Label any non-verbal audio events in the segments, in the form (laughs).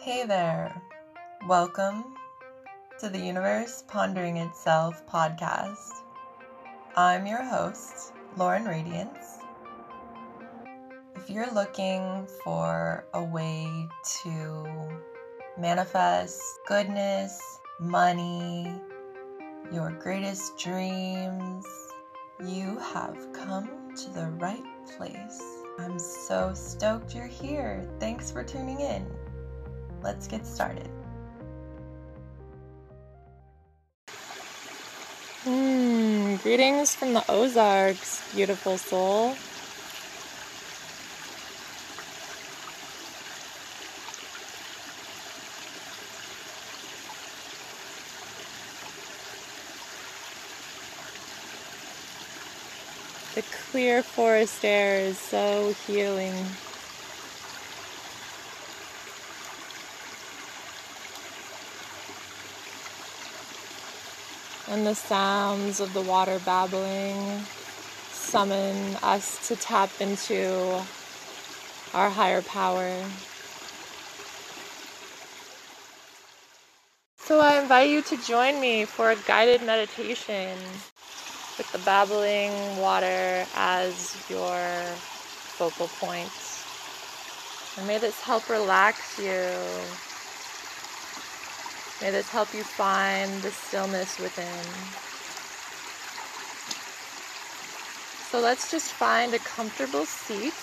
Hey there. Welcome to the Universe Pondering Itself podcast. I'm your host, Lauren Radiance. If you're looking for a way to manifest goodness, money, your greatest dreams, you have come to the right place. I'm so stoked you're here. Thanks for tuning in. Let's get started. Hmm, greetings from the Ozarks, beautiful soul. The clear forest air is so healing. And the sounds of the water babbling summon us to tap into our higher power. So I invite you to join me for a guided meditation with the babbling water as your focal point. And may this help relax you. May this help you find the stillness within. So let's just find a comfortable seat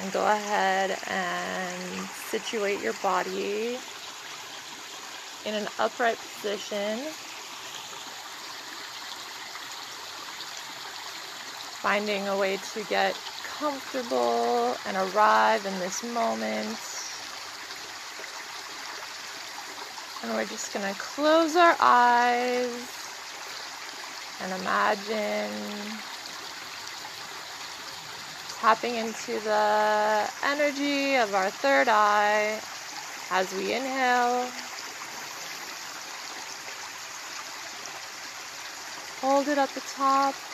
and go ahead and situate your body in an upright position. Finding a way to get comfortable and arrive in this moment. And we're just going to close our eyes and imagine tapping into the energy of our third eye as we inhale. Hold it at the top.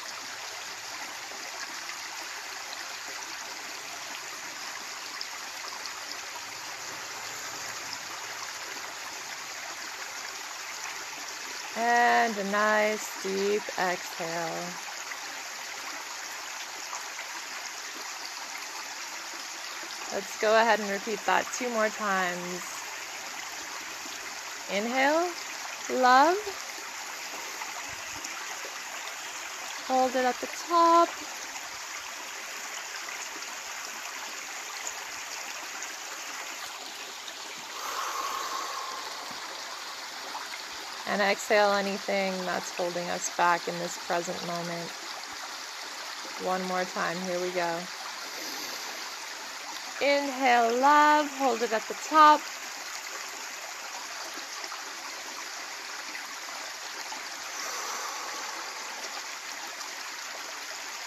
And a nice deep exhale. Let's go ahead and repeat that two more times. Inhale, love. Hold it at the top. And exhale anything that's holding us back in this present moment. One more time. Here we go. Inhale, love. Hold it at the top.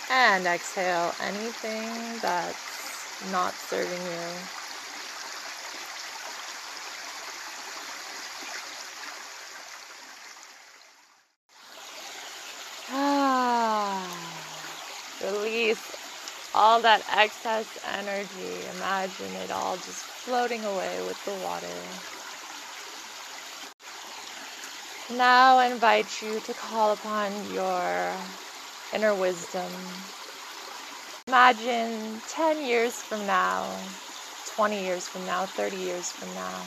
And exhale anything that's not serving you. All that excess energy. Imagine it all just floating away with the water. Now I invite you to call upon your inner wisdom. Imagine 10 years from now, 20 years from now, 30 years from now.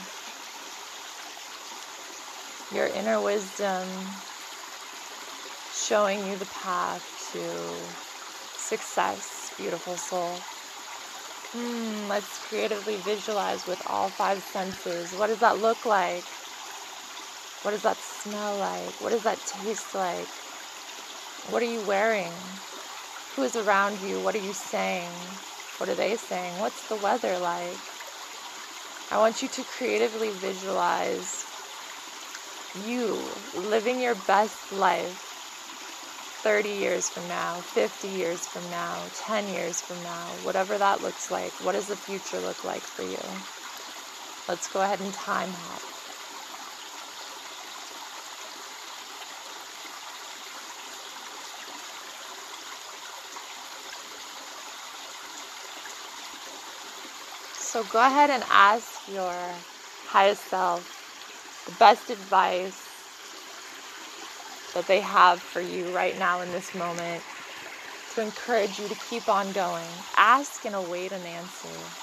Your inner wisdom showing you the path to success, beautiful soul. Mm, let's creatively visualize with all five senses. What does that look like? What does that smell like? What does that taste like? What are you wearing? Who is around you? What are you saying? What are they saying? What's the weather like? I want you to creatively visualize you living your best life 30 years from now, 50 years from now, 10 years from now, whatever that looks like, what does the future look like for you? Let's go ahead and time hop. So go ahead and ask your highest self the best advice that they have for you right now in this moment to encourage you to keep on going. Ask and await an answer.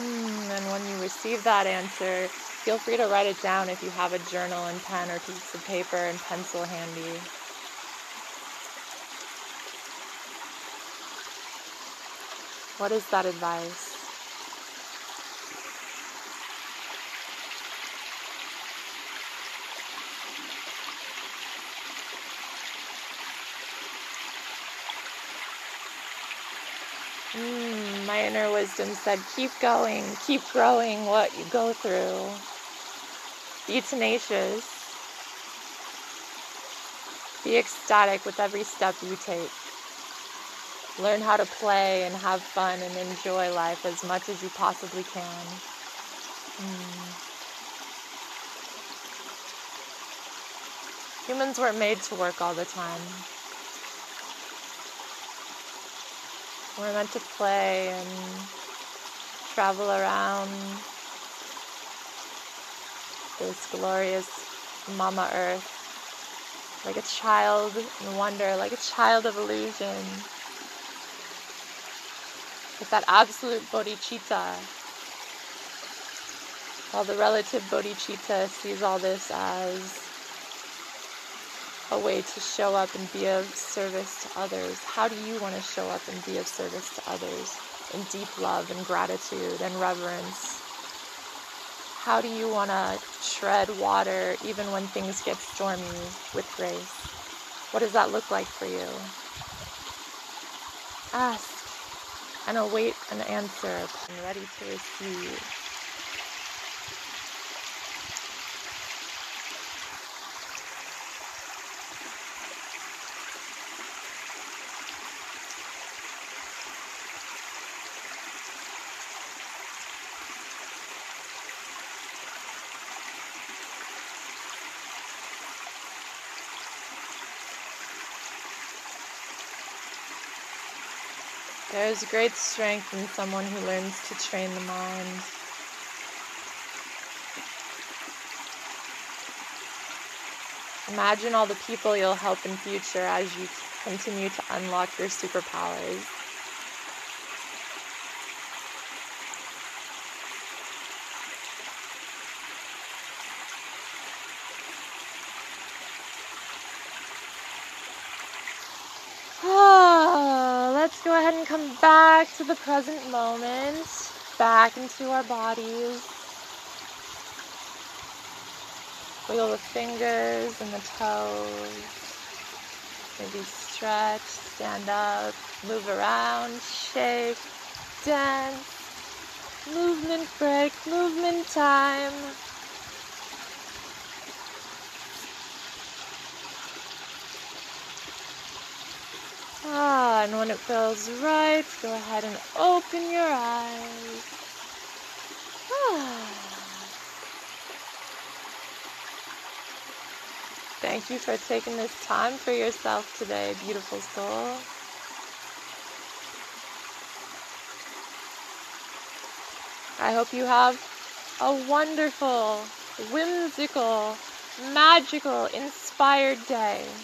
Mm, and when you receive that answer, feel free to write it down if you have a journal and pen or piece of paper and pencil handy. What is that advice? Mm, inner wisdom said, keep going, keep growing what you go through. Be tenacious. Be ecstatic with every step you take. Learn how to play and have fun and enjoy life as much as you possibly can. Mm. Humans weren't made to work all the time. We're meant to play and travel around this glorious Mama Earth like a child in wonder, like a child of illusion. With that absolute bodhicitta. While the relative bodhicitta sees all this as a way to show up and be of service to others. How do you want to show up and be of service to others in deep love and gratitude and reverence? How do you want to tread water even when things get stormy with grace? What does that look like for you? Ask and await an answer and ready to receive. There is great strength in someone who learns to train the mind. Imagine all the people you'll help in future as you continue to unlock your superpowers. go ahead and come back to the present moment, back into our bodies. Wiggle the fingers and the toes. Maybe stretch, stand up, move around, shake, dance. Movement break, movement time. Ah, and when it feels right, go ahead and open your eyes. Ah. Thank you for taking this time for yourself today, beautiful soul. I hope you have a wonderful, whimsical, magical, inspired day.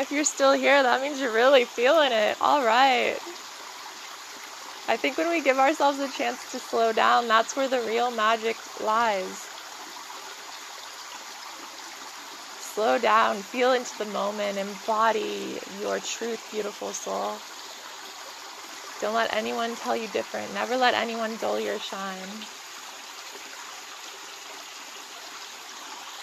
if you're still here, that means you're really feeling it. All right. I think when we give ourselves a chance to slow down, that's where the real magic lies. slow down, feel into the moment, embody your truth, beautiful soul. Don't let anyone tell you different. Never let anyone dull your shine.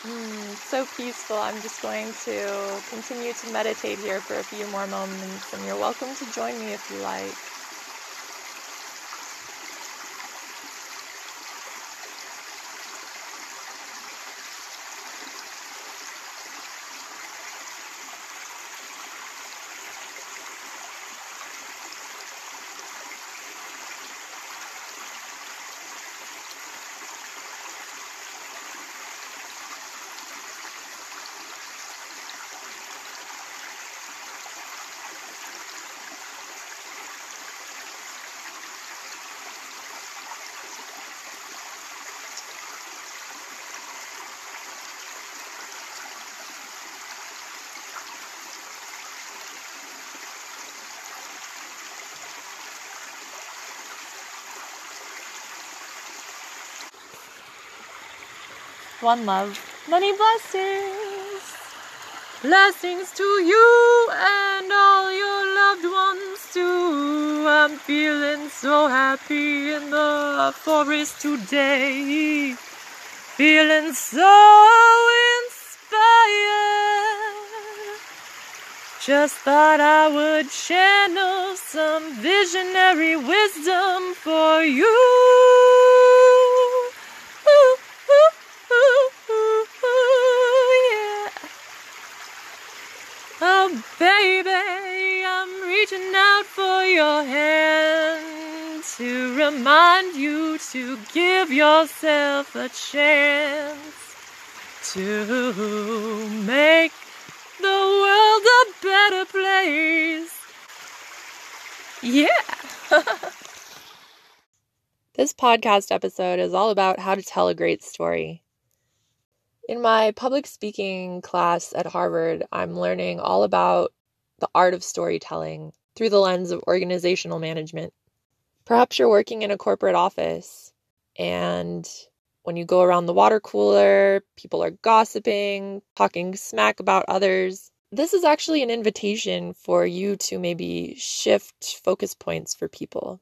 Mm, so peaceful. I'm just going to continue to meditate here for a few more moments, and you're welcome to join me if you like. One love, many blessings. Blessings to you and all your loved ones too. I'm feeling so happy in the forest today. Feeling so inspired. Just thought I would channel some visionary wisdom for you. Baby, I'm reaching out for your hand to remind you to give yourself a chance to make the world a better place. Yeah. (laughs) this podcast episode is all about how to tell a great story. In my public speaking class at Harvard, I'm learning all about the art of storytelling through the lens of organizational management. Perhaps you're working in a corporate office and when you go around the water cooler, people are gossiping, talking smack about others. This is actually an invitation for you to maybe shift focus points for people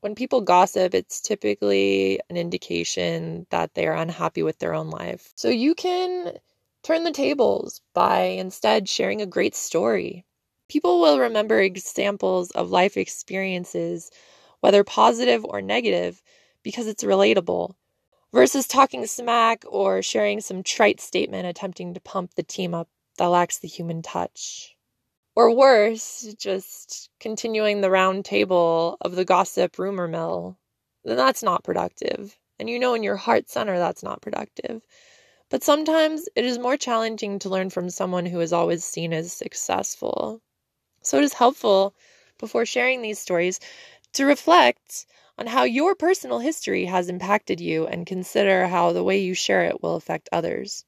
when people gossip, it's typically an indication that they are unhappy with their own life. So you can turn the tables by instead sharing a great story. People will remember examples of life experiences, whether positive or negative, because it's relatable, versus talking smack or sharing some trite statement attempting to pump the team up that lacks the human touch. Or worse, just continuing the round table of the gossip rumor mill, then that's not productive. And you know in your heart center that's not productive. But sometimes it is more challenging to learn from someone who is always seen as successful. So it is helpful, before sharing these stories, to reflect on how your personal history has impacted you and consider how the way you share it will affect others.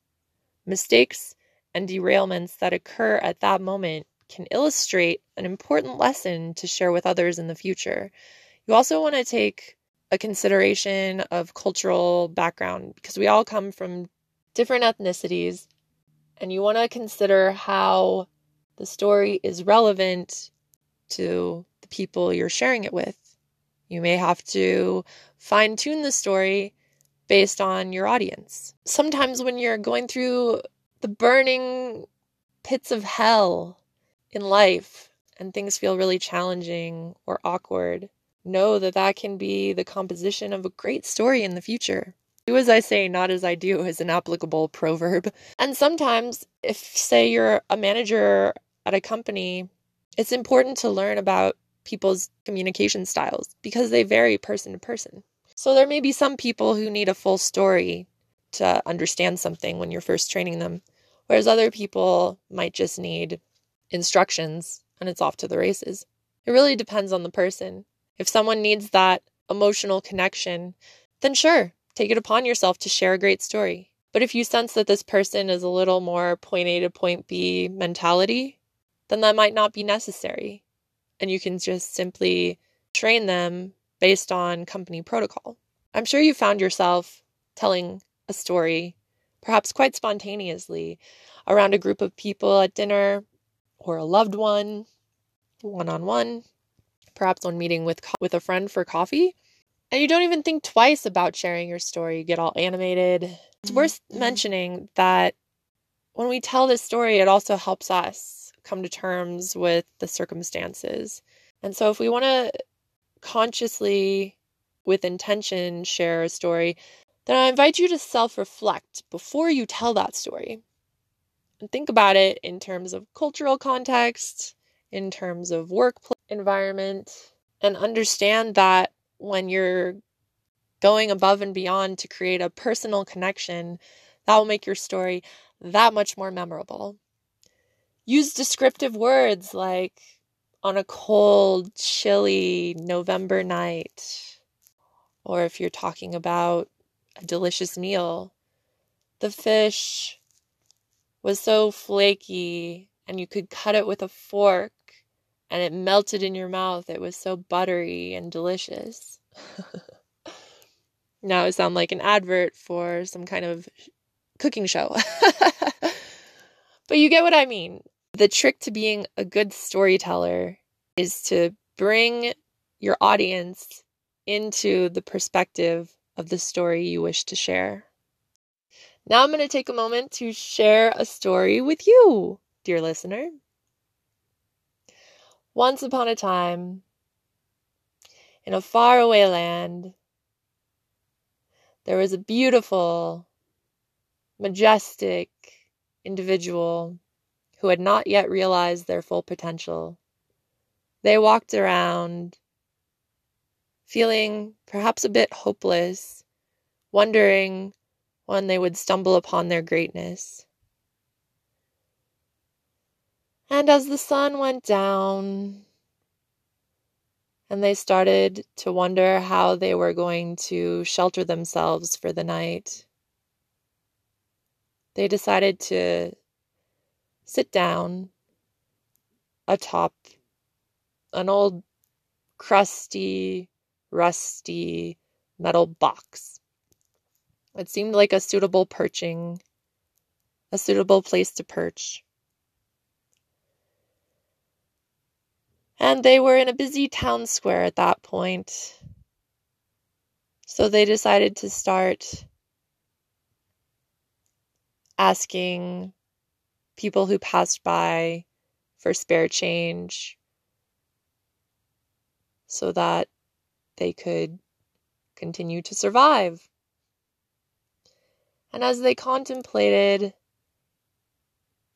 Mistakes and derailments that occur at that moment can illustrate an important lesson to share with others in the future. You also want to take a consideration of cultural background because we all come from different ethnicities, and you want to consider how the story is relevant to the people you're sharing it with. You may have to fine tune the story based on your audience. Sometimes, when you're going through the burning pits of hell in life and things feel really challenging or awkward, know that that can be the composition of a great story in the future. Do as I say, not as I do (laughs) is an applicable proverb. And sometimes, if, say, you're a manager at a company, it's important to learn about people's communication styles because they vary person to person. So there may be some people who need a full story to understand something when you're first training them, whereas other people might just need instructions and it's off to the races. It really depends on the person. If someone needs that emotional connection, then sure, take it upon yourself to share a great story. But if you sense that this person is a little more point A to point B mentality, then that might not be necessary. And you can just simply train them based on company protocol. I'm sure you found yourself telling a story perhaps quite spontaneously, around a group of people at dinner or a loved one, one on one, perhaps on meeting with with a friend for coffee. And you don't even think twice about sharing your story. You get all animated. It's worth mm-hmm. mentioning that when we tell this story, it also helps us come to terms with the circumstances. And so if we want to consciously, with intention, share a story, then I invite you to self reflect before you tell that story. Think about it in terms of cultural context, in terms of work environment, and understand that when you're going above and beyond to create a personal connection, that will make your story that much more memorable. Use descriptive words like on a cold, chilly November night, or if you're talking about a delicious meal, the fish was so flaky and you could cut it with a fork and it melted in your mouth. It was so buttery and delicious. (laughs) now I sound like an advert for some kind of cooking show. (laughs) but you get what I mean. The trick to being a good storyteller is to bring your audience into the perspective of the story you wish to share. Now I'm going to take a moment to share a story with you, dear listener. Once upon a time, in a faraway land, there was a beautiful, majestic individual who had not yet realized their full potential. They walked around feeling perhaps a bit hopeless, wondering when they would stumble upon their greatness. And as the sun went down, and they started to wonder how they were going to shelter themselves for the night, they decided to sit down atop an old, crusty, rusty metal box. It seemed like a suitable perching, a suitable place to perch. And they were in a busy town square at that point. So they decided to start asking people who passed by for spare change so that they could continue to survive. And as they contemplated,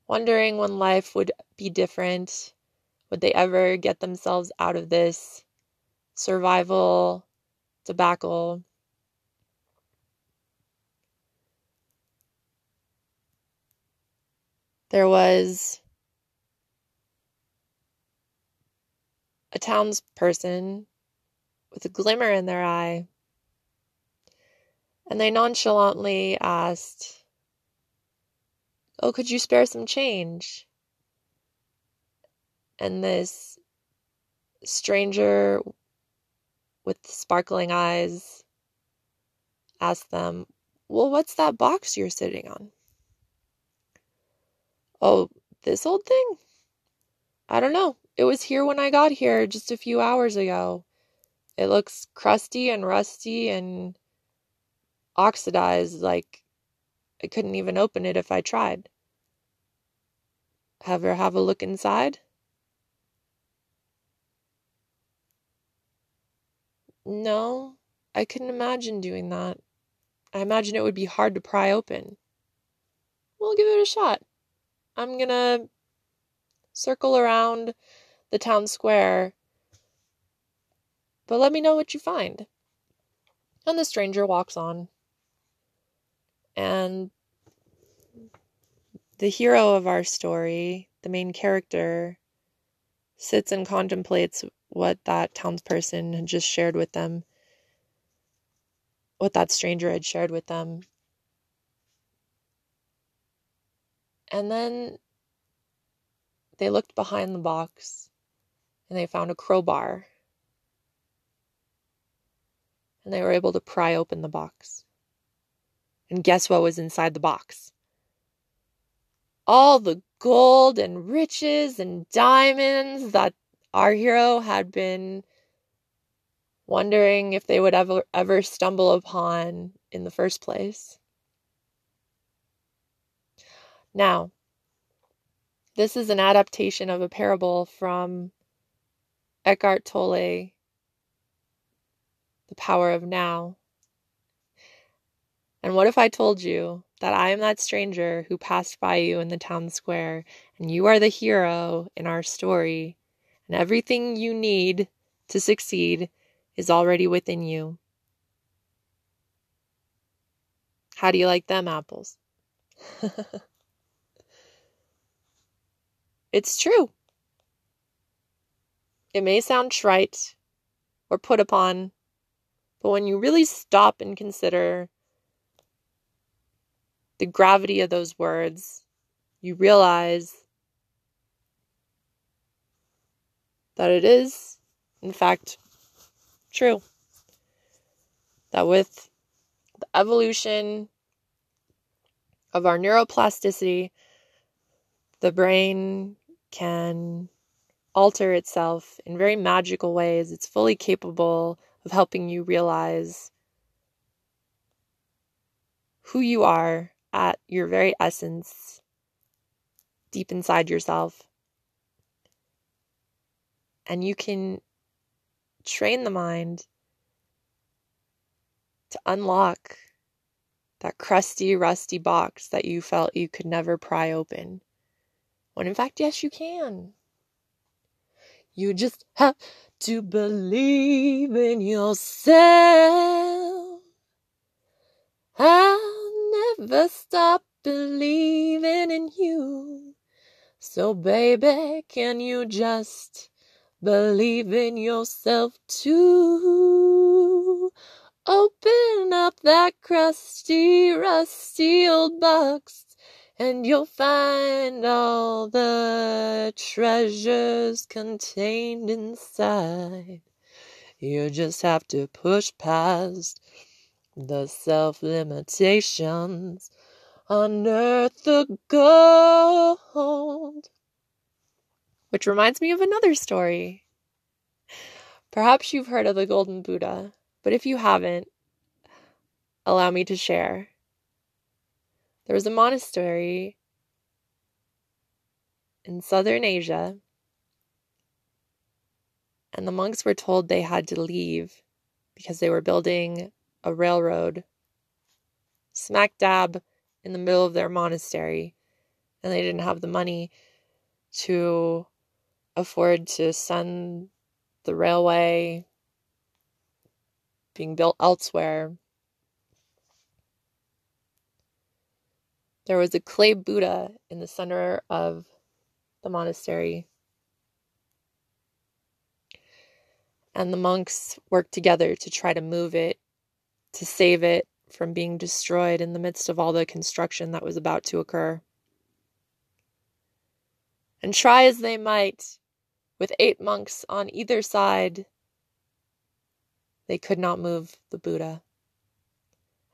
wondering when life would be different, would they ever get themselves out of this survival debacle? There was a townsperson with a glimmer in their eye, and they nonchalantly asked, Oh, could you spare some change? and this stranger with sparkling eyes asked them, Well, what's that box you're sitting on? Oh, this old thing? I don't know. It was here when I got here just a few hours ago. It looks crusty and rusty and oxidized, like I couldn't even open it if I tried. Ever have a look inside? No, I couldn't imagine doing that. I imagine it would be hard to pry open. We'll give it a shot. I'm gonna circle around the town square, but let me know what you find. And the stranger walks on. And the hero of our story, the main character, sits and contemplates what that townsperson had just shared with them, what that stranger had shared with them. And then they looked behind the box and they found a crowbar. And they were able to pry open the box. And guess what was inside the box? All the gold and riches and diamonds that our hero had been wondering if they would ever ever stumble upon in the first place. Now, this is an adaptation of a parable from Eckhart Tolle, The Power of Now. And what if I told you that I am that stranger who passed by you in the town square, and you are the hero in our story, and everything you need to succeed is already within you? How do you like them apples? (laughs) it's true. It may sound trite or put upon, but when you really stop and consider the gravity of those words, you realize that it is, in fact, true. That with the evolution of our neuroplasticity, the brain can alter itself in very magical ways. It's fully capable of helping you realize who you are at your very essence, deep inside yourself. And you can train the mind to unlock that crusty, rusty box that you felt you could never pry open. When in fact, yes, you can. You just have to believe in yourself. I never stop believing in you. So, baby, can you just believe in yourself too? Open up that crusty, rusty old box and you'll find all the treasures contained inside. You just have to push past the self limitations, unearth the gold. Which reminds me of another story. Perhaps you've heard of the Golden Buddha, but if you haven't, allow me to share. There was a monastery in southern Asia, and the monks were told they had to leave because they were building a railroad smack dab in the middle of their monastery, and they didn't have the money to afford to send the railway being built elsewhere. There was a clay Buddha in the center of the monastery. And the monks worked together to try to move it to save it from being destroyed in the midst of all the construction that was about to occur. And try as they might, with eight monks on either side, they could not move the Buddha.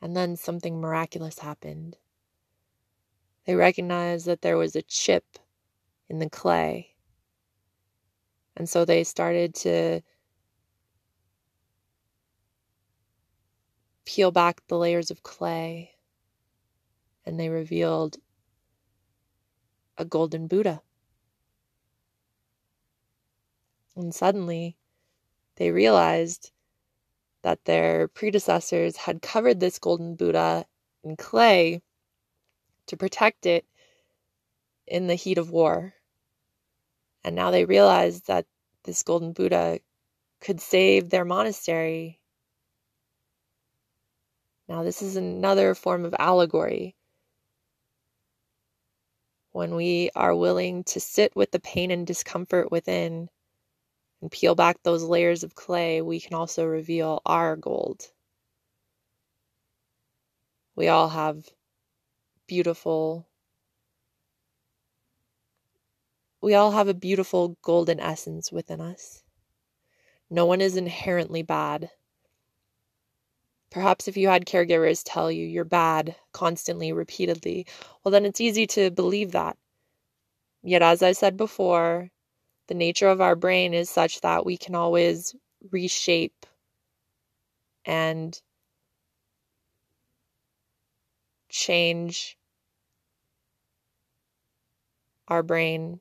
And then something miraculous happened. They recognized that there was a chip in the clay. And so they started to peel back the layers of clay, and they revealed a golden Buddha. And suddenly they realized that their predecessors had covered this golden Buddha in clay to protect it in the heat of war. And now they realized that this golden Buddha could save their monastery now, this is another form of allegory. When we are willing to sit with the pain and discomfort within and peel back those layers of clay, we can also reveal our gold. We all have beautiful, we all have a beautiful golden essence within us. No one is inherently bad. Perhaps if you had caregivers tell you you're bad constantly, repeatedly, well, then it's easy to believe that. Yet, as I said before, the nature of our brain is such that we can always reshape and change our brain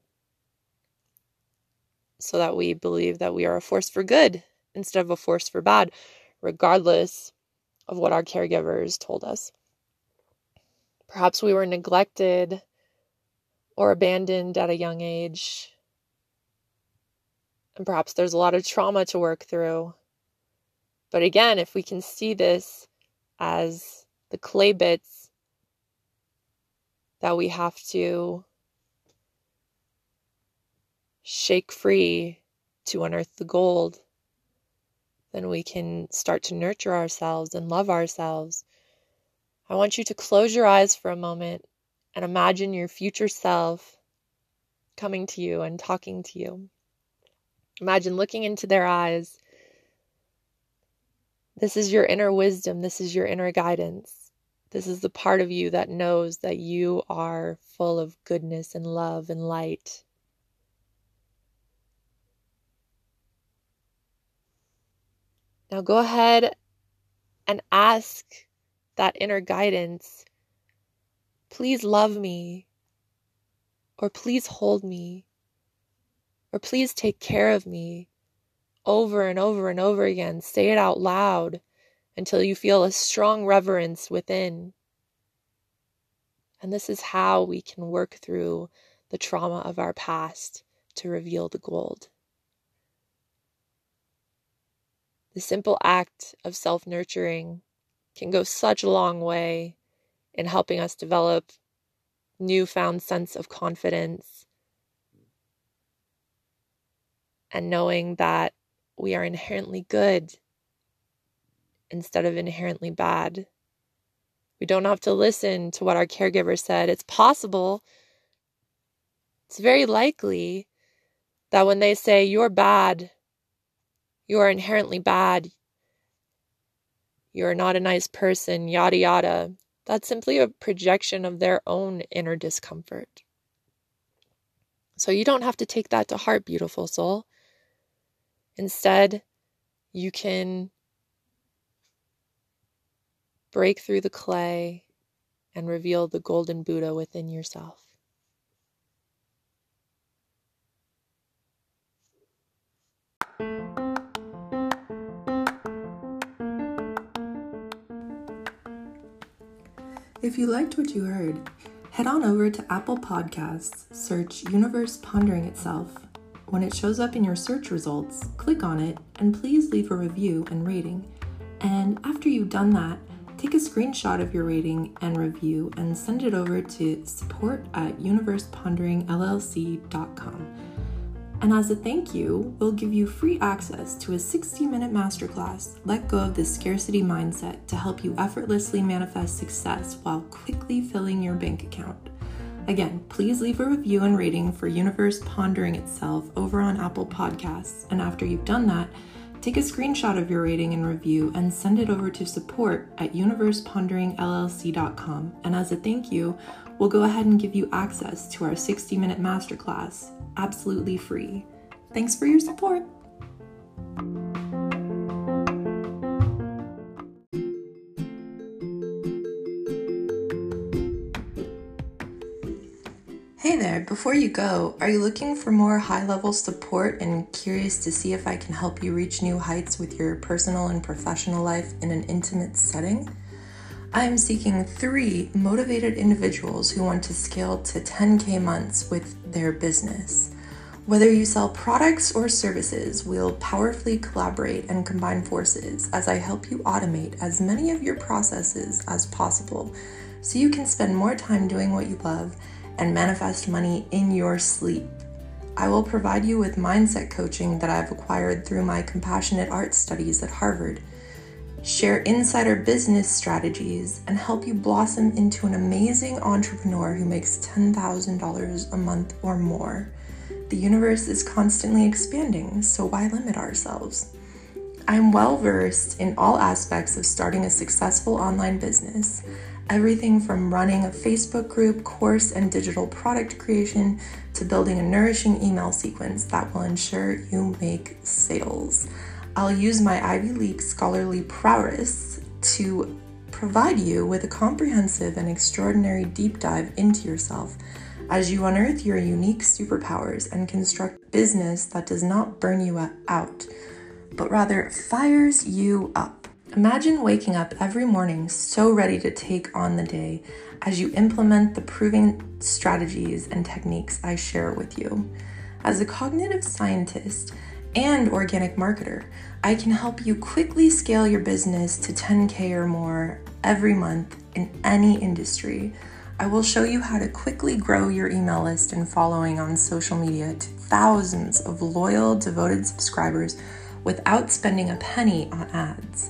so that we believe that we are a force for good instead of a force for bad, regardless of what our caregivers told us. Perhaps we were neglected or abandoned at a young age. And perhaps there's a lot of trauma to work through. But again, if we can see this as the clay bits that we have to shake free to unearth the gold, then we can start to nurture ourselves and love ourselves. I want you to close your eyes for a moment and imagine your future self coming to you and talking to you. Imagine looking into their eyes. This is your inner wisdom. This is your inner guidance. This is the part of you that knows that you are full of goodness and love and light. Now go ahead and ask that inner guidance please love me, or please hold me, or please take care of me over and over and over again. Say it out loud until you feel a strong reverence within. And this is how we can work through the trauma of our past to reveal the gold. The simple act of self nurturing can go such a long way in helping us develop newfound sense of confidence and knowing that we are inherently good instead of inherently bad. We don't have to listen to what our caregiver said. It's possible, it's very likely that when they say you're bad, you are inherently bad. You are not a nice person, yada yada. That's simply a projection of their own inner discomfort. So you don't have to take that to heart, beautiful soul. Instead, you can break through the clay and reveal the golden Buddha within yourself. If you liked what you heard, head on over to Apple Podcasts, search Universe Pondering Itself. When it shows up in your search results, click on it and please leave a review and rating. And after you've done that, take a screenshot of your rating and review and send it over to support at universeponderingllc.com. And as a thank you, we'll give you free access to a 60 minute masterclass, Let Go of the Scarcity Mindset, to help you effortlessly manifest success while quickly filling your bank account. Again, please leave a review and rating for Universe Pondering Itself over on Apple Podcasts. And after you've done that, take a screenshot of your rating and review and send it over to support at universeponderingllc.com. And as a thank you, we'll go ahead and give you access to our 60 minute masterclass absolutely free. Thanks for your support. Hey there, before you go, are you looking for more high level support and curious to see if I can help you reach new heights with your personal and professional life in an intimate setting? I am seeking three motivated individuals who want to scale to 10K months with their business. Whether you sell products or services, we'll powerfully collaborate and combine forces as I help you automate as many of your processes as possible so you can spend more time doing what you love and manifest money in your sleep. I will provide you with mindset coaching that I've acquired through my compassionate art studies at Harvard share insider business strategies, and help you blossom into an amazing entrepreneur who makes $10,000 a month or more. The universe is constantly expanding, so why limit ourselves? I'm well versed in all aspects of starting a successful online business. Everything from running a Facebook group, course, and digital product creation to building a nourishing email sequence that will ensure you make sales. I'll use my Ivy League scholarly prowess to provide you with a comprehensive and extraordinary deep dive into yourself as you unearth your unique superpowers and construct business that does not burn you out, but rather fires you up. Imagine waking up every morning so ready to take on the day as you implement the proven strategies and techniques I share with you. As a cognitive scientist and organic marketer, I can help you quickly scale your business to 10K or more every month in any industry. I will show you how to quickly grow your email list and following on social media to thousands of loyal, devoted subscribers without spending a penny on ads.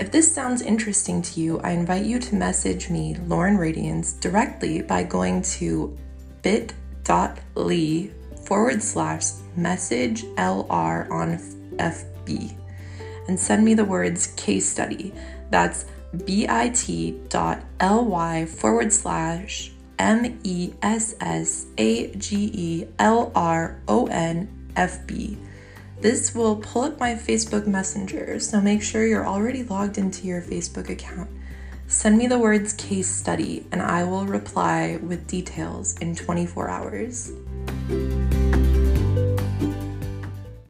If this sounds interesting to you, I invite you to message me, Lauren Radiance, directly by going to bit.ly forward slash message LR on FB and send me the words case study. That's bit.ly forward slash M E S S A G E L R O N F B. This will pull up my Facebook Messenger, so make sure you're already logged into your Facebook account. Send me the words case study, and I will reply with details in 24 hours.